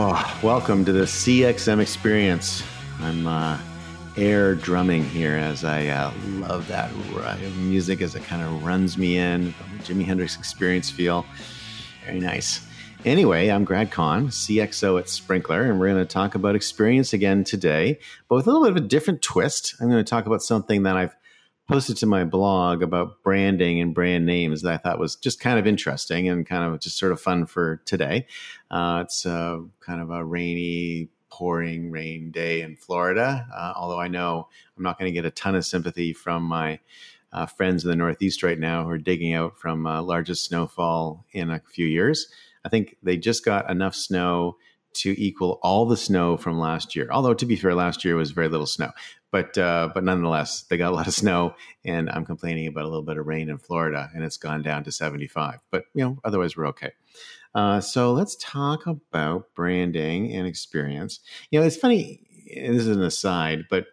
Oh, welcome to the CXM experience. I'm uh, air drumming here as I uh, love that music as it kind of runs me in. Jimi Hendrix experience feel. Very nice. Anyway, I'm Grad Conn, CXO at Sprinklr, and we're going to talk about experience again today, but with a little bit of a different twist. I'm going to talk about something that I've posted to my blog about branding and brand names that I thought was just kind of interesting and kind of just sort of fun for today. Uh, it's uh, kind of a rainy, pouring rain day in Florida, uh, although I know I'm not going to get a ton of sympathy from my uh, friends in the Northeast right now who are digging out from uh, largest snowfall in a few years. I think they just got enough snow to equal all the snow from last year. Although to be fair, last year was very little snow but uh, but nonetheless, they got a lot of snow, and I'm complaining about a little bit of rain in Florida, and it's gone down to 75. But you know, otherwise we're okay. Uh, so let's talk about branding and experience. You know, it's funny. This is an aside, but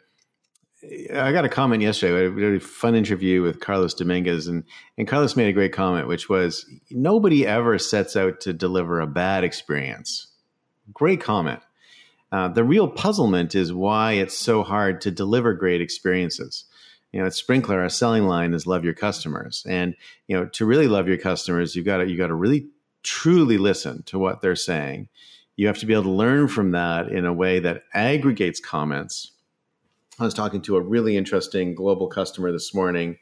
I got a comment yesterday. We had a fun interview with Carlos Dominguez, and and Carlos made a great comment, which was nobody ever sets out to deliver a bad experience. Great comment. Uh, the real puzzlement is why it's so hard to deliver great experiences. You know, at Sprinklr, our selling line is love your customers, and you know, to really love your customers, you've got to you got to really truly listen to what they're saying. You have to be able to learn from that in a way that aggregates comments. I was talking to a really interesting global customer this morning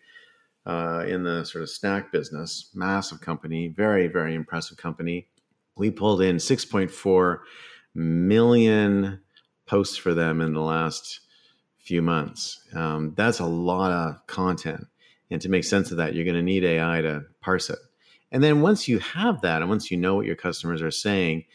uh, in the sort of snack business, massive company, very very impressive company. We pulled in six point four million posts for them in the last few months. Um, that's a lot of content. And to make sense of that, you're going to need AI to parse it. And then once you have that, and once you know what your customers are saying,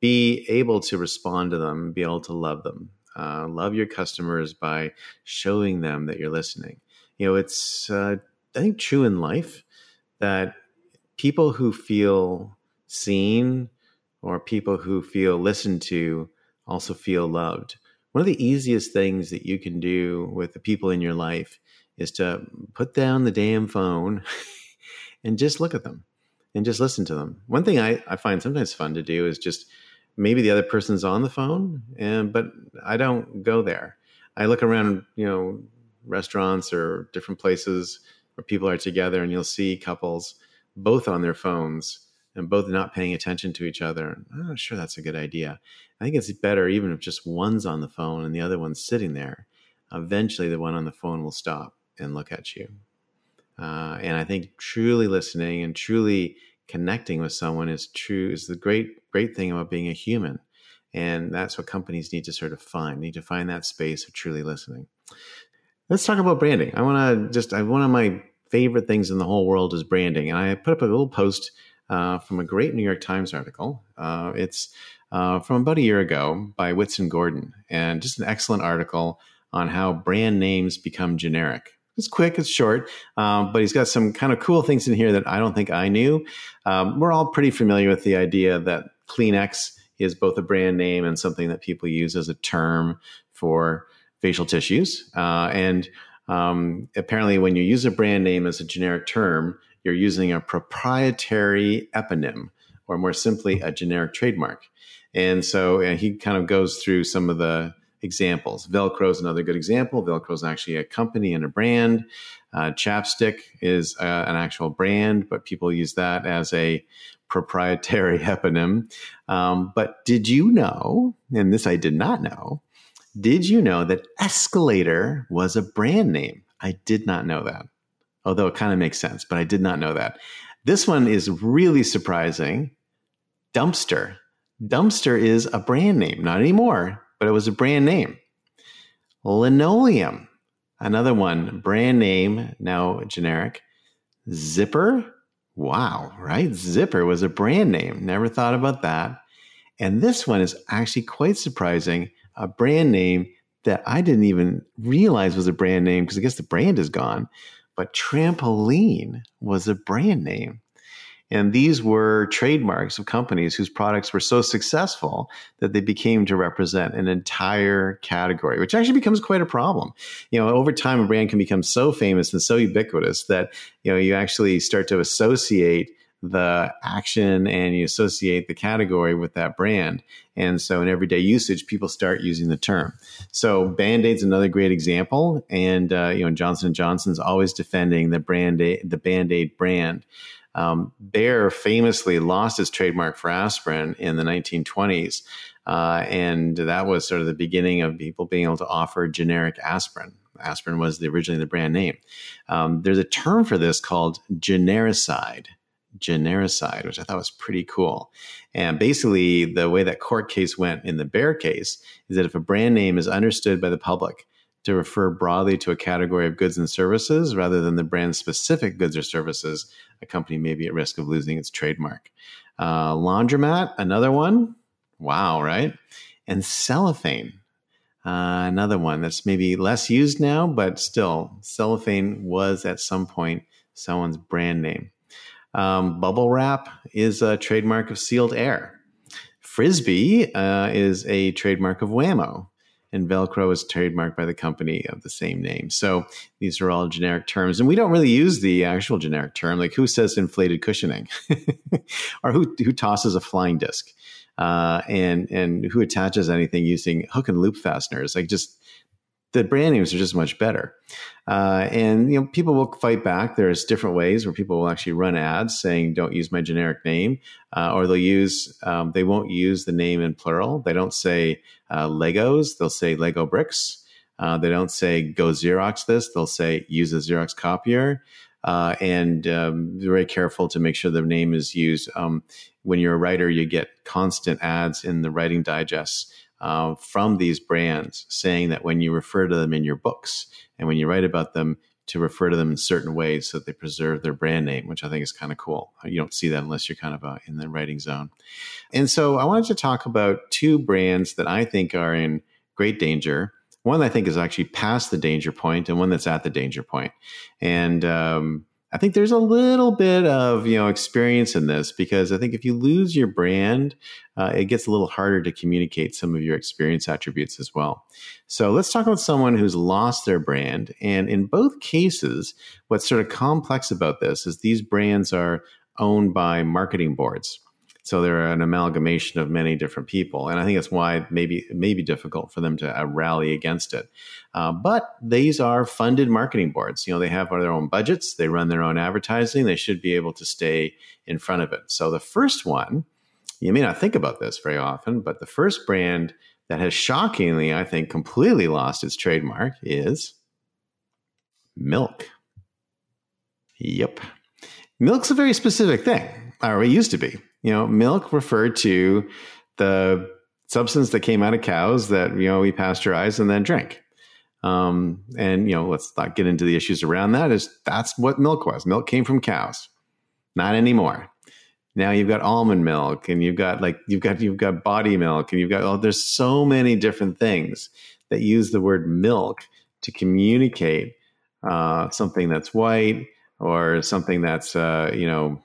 be able to respond to them, be able to love them. Uh, love your customers by showing them that you're listening. You know, it's, uh, I think, true in life that people who feel seen or people who feel listened to also feel loved. One of the easiest things that you can do with the people in your life is to put down the damn phone and just look at them and just listen to them. One thing I, I find sometimes fun to do is just maybe the other person's on the phone, and but I don't go there. I look around, you know, restaurants or different places where people are together, and you'll see couples both on their phones and both not paying attention to each other. I'm not sure that's a good idea. I think it's better even if just one's on the phone and the other one's sitting there. Eventually, the one on the phone will stop and look at you. Uh, and I think truly listening and truly connecting with someone is true is the great great thing about being a human. And that's what companies need to sort of find. Need to find that space of truly listening. Let's talk about branding. I want to just I, one of my favorite things in the whole world is branding, and I put up a little post uh, from a great New York Times article. Uh, it's uh, from about a year ago by Whitson Gordon, and just an excellent article on how brand names become generic. It's quick, it's short, um, but he's got some kind of cool things in here that I don't think I knew. Um, we're all pretty familiar with the idea that Kleenex is both a brand name and something that people use as a term for facial tissues. Uh, and um, apparently, when you use a brand name as a generic term, you're using a proprietary eponym, or more simply, a generic trademark. And so uh, he kind of goes through some of the examples. Velcro is another good example. Velcro is actually a company and a brand. Uh, chapstick is uh, an actual brand, but people use that as a proprietary eponym. Um, but did you know, and this I did not know, did you know that escalator was a brand name? I did not know that although it kind of makes sense, but I did not know that. This one is really surprising. Dumpster. Dumpster is a brand name, not anymore, but it was a brand name. Linoleum, another one, brand name, now generic. Zipper, wow, right? Zipper was a brand name. Never thought about that. And this one is actually quite surprising a brand name that I didn't even realize was a brand name because I guess the brand is gone but trampoline was a brand name. And these were trademarks of companies whose products were so successful that they became to represent an entire category, which actually becomes quite a problem. You know, over time, a brand can become so famous and so ubiquitous that, you know, you actually start to associate the action and you associate the category with that brand. And so in everyday usage, people start using the term. So Band-Aid's another great example. And, uh, you know, Johnson & Johnson's always defending the brand, the Band-Aid brand. Um, Bayer famously lost its trademark for aspirin in the 1920s. Uh, and that was sort of the beginning of people being able to offer generic aspirin. Aspirin was the, originally the brand name. Um, there's a term for this called genericide genericide, which I thought was pretty cool. And basically, the way that court case went in the Bayer case is that if a brand name is understood by the public to refer broadly to a category of goods and services rather than the brand specific goods or services, a company may be at risk of losing its trademark. Uh, laundromat, another one. Wow, right? And cellophane, uh, another one that's maybe less used now, but still, cellophane was at some point someone's brand name. Um, bubble wrap is a trademark of Sealed Air. Frisbee uh, is a trademark of Wham-O, and Velcro is trademarked by the company of the same name. So these are all generic terms, and we don't really use the actual generic term. Like who says inflated cushioning, or who who tosses a flying disc, uh, and and who attaches anything using hook and loop fasteners? Like just the brand names are just much better. Uh, and you know, people will fight back. There's different ways where people will actually run ads saying, "Don't use my generic name," uh, or they'll use um, they won't use the name in plural. They don't say uh, Legos. They'll say Lego bricks. Uh, they don't say "Go Xerox this." They'll say "Use a Xerox copier." Uh, and um, very careful to make sure the name is used. Um, when you're a writer, you get constant ads in the writing digests uh, from these brands saying that when you refer to them in your books and when you write about them, to refer to them in certain ways so that they preserve their brand name, which I think is kind of cool. You don't see that unless you're kind of uh, in the writing zone. And so I wanted to talk about two brands that I think are in great danger. One I think is actually past the danger point, and one that's at the danger point. And um, I think there's a little bit of you know experience in this because I think if you lose your brand, uh, it gets a little harder to communicate some of your experience attributes as well. So let's talk about someone who's lost their brand, and in both cases, what's sort of complex about this is these brands are owned by marketing boards. So they're an amalgamation of many different people, and I think that's why maybe it may be difficult for them to uh, rally against it. Uh, but these are funded marketing boards. You know, they have their own budgets, they run their own advertising. They should be able to stay in front of it. So the first one, you may not think about this very often, but the first brand that has shockingly, I think, completely lost its trademark is milk. Yep. Milk's a very specific thing, or it used to be. You know, milk referred to the substance that came out of cows that you know we pasteurize and then drank. Um, and you know, let's not get into the issues around that. Is that's what milk was? Milk came from cows. Not anymore. Now you've got almond milk, and you've got like you've got you've got body milk, and you've got oh, there's so many different things that use the word milk to communicate uh, something that's white or something that's uh, you know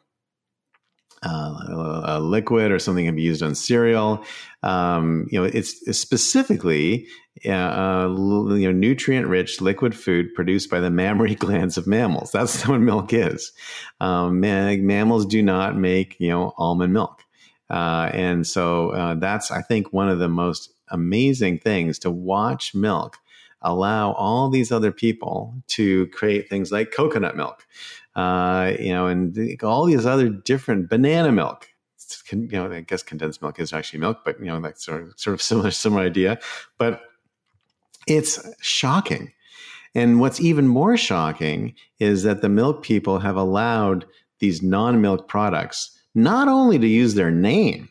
uh, a liquid or something can be used on cereal. Um, you know, it's, specifically uh, you know nutrient rich liquid food produced by the mammary glands of mammals. That's what milk is. Um, mammals do not make you know almond milk, uh, and so uh, that's I think one of the most amazing things to watch milk allow all these other people to create things like coconut milk uh, you know, and all these other different banana milk. You know, I guess condensed milk is actually milk, but you know, that's sort of, sort of similar, similar idea. But it's shocking. And what's even more shocking is that the milk people have allowed these non-milk products not only to use their name,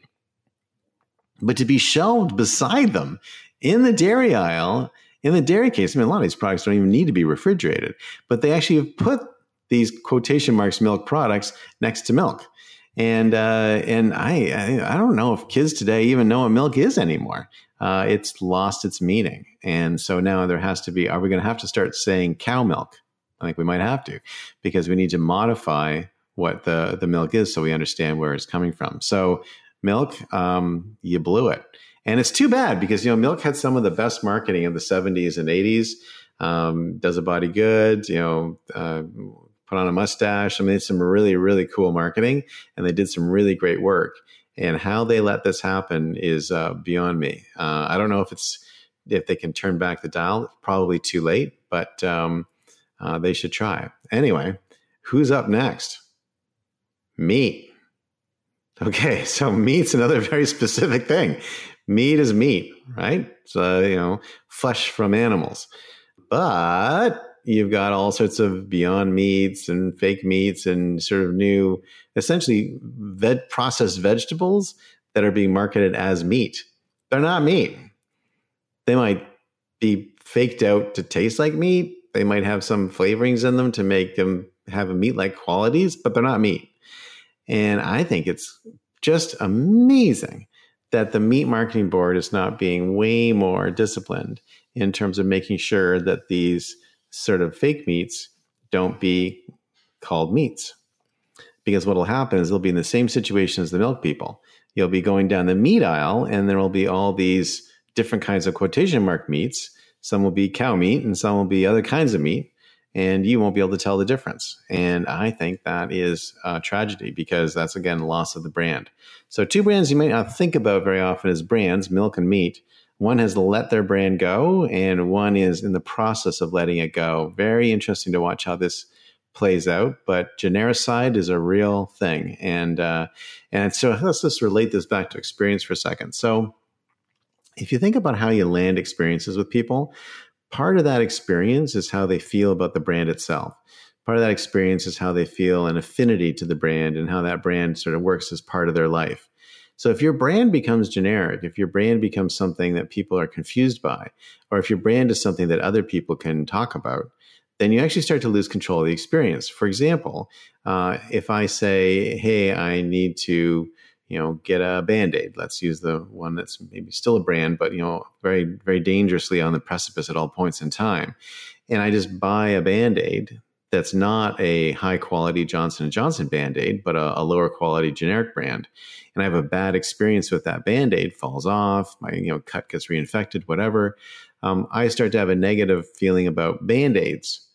but to be shelved beside them in the dairy aisle. In the dairy case, I mean, a lot of these products don't even need to be refrigerated, but they actually have put these quotation marks milk products next to milk. And uh, and I, I, don't know if kids today even know what milk is anymore. Uh, it's lost its meaning, and so now there has to be. Are we going to have to start saying cow milk? I think we might have to, because we need to modify what the the milk is so we understand where it's coming from. So milk, um, you blew it, and it's too bad because you know milk had some of the best marketing of the '70s and '80s. Um, does a body good, you know. Uh, put on a mustache. I mean, some really, really cool marketing and they did some really great work. And how they let this happen is uh, beyond me. Uh, I don't know if it's if they can turn back the dial. Probably too late, but um, uh, they should try. Anyway, who's up next? Meat. Okay, so meat's another very specific thing. Meat is meat, right? So you know, flesh from animals, but you've got all sorts of beyond meats and fake meats and sort of new, essentially, veg- processed vegetables that are being marketed as meat. They're not meat. They might be faked out to taste like meat. They might have some flavorings in them to make them have a meat like qualities, but they're not meat. And I think it's just amazing that the meat marketing board is not being way more disciplined in terms of making sure that these sort of fake meats don't be called meats. Because what will happen is they'll be in the same situation as the milk people. You'll be going down the meat aisle, and there will be all these different kinds of quotation mark meats. Some will be cow meat, and some will be other kinds of meat, and you won't be able to tell the difference. And I think that is a tragedy because that's again loss of the brand. So, two brands you might not think about very often as brands, milk and meat, one has let their brand go, and one is in the process of letting it go. Very interesting to watch how this plays out. But genericide is a real thing, and uh, and so let's just relate this back to experience for a second. So, if you think about how you land experiences with people, part of that experience is how they feel about the brand itself. Part of that experience is how they feel an affinity to the brand and how that brand sort of works as part of their life. So if your brand becomes generic, if your brand becomes something that people are confused by, or if your brand is something that other people can talk about, then you actually start to lose control of the experience. For example, uh, if I say, "Hey, I need to," you know, get a band-aid. Let's use the one that's maybe still a brand, but you know, very, very dangerously on the precipice at all points in time. And I just buy a band-aid that's not a high quality Johnson & Johnson Band-Aid, but a, a, lower quality generic brand. And I have a bad experience with that Band-Aid, falls off, my you know cut gets reinfected, whatever. Um, I start to have a negative feeling about Band-Aids,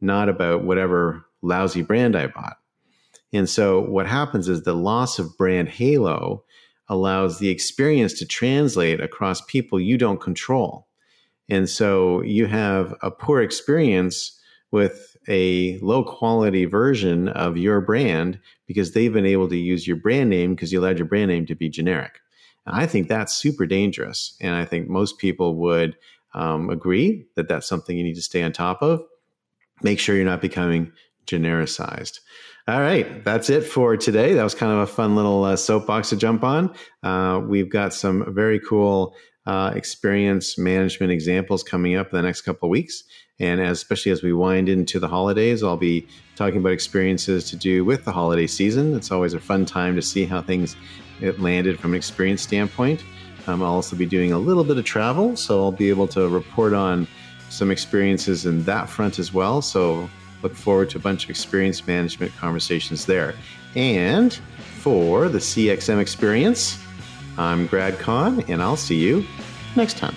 not about whatever lousy brand I bought. And so what happens is the loss of brand halo allows the experience to translate across people you don't control. And so you have a poor experience with a low quality version of your brand because they've been able to use your brand name because you allowed your brand name to be generic. And I think that's super dangerous. And I think most people would um, agree that that's something you need to stay on top of. Make sure you're not becoming genericized. All right, that's it for today. That was kind of a fun little uh, soapbox to jump on. Uh, we've got some very cool uh, experience management examples coming up in the next couple of weeks. And as, especially as we wind into the holidays, I'll be talking about experiences to do with the holiday season. It's always a fun time to see how things it landed from an experience standpoint. Um, I'll also be doing a little bit of travel, so I'll be able to report on some experiences in that front as well. So look forward to a bunch of experience management conversations there. And for the CXM experience, I'm Grad Conn, and I'll see you next time.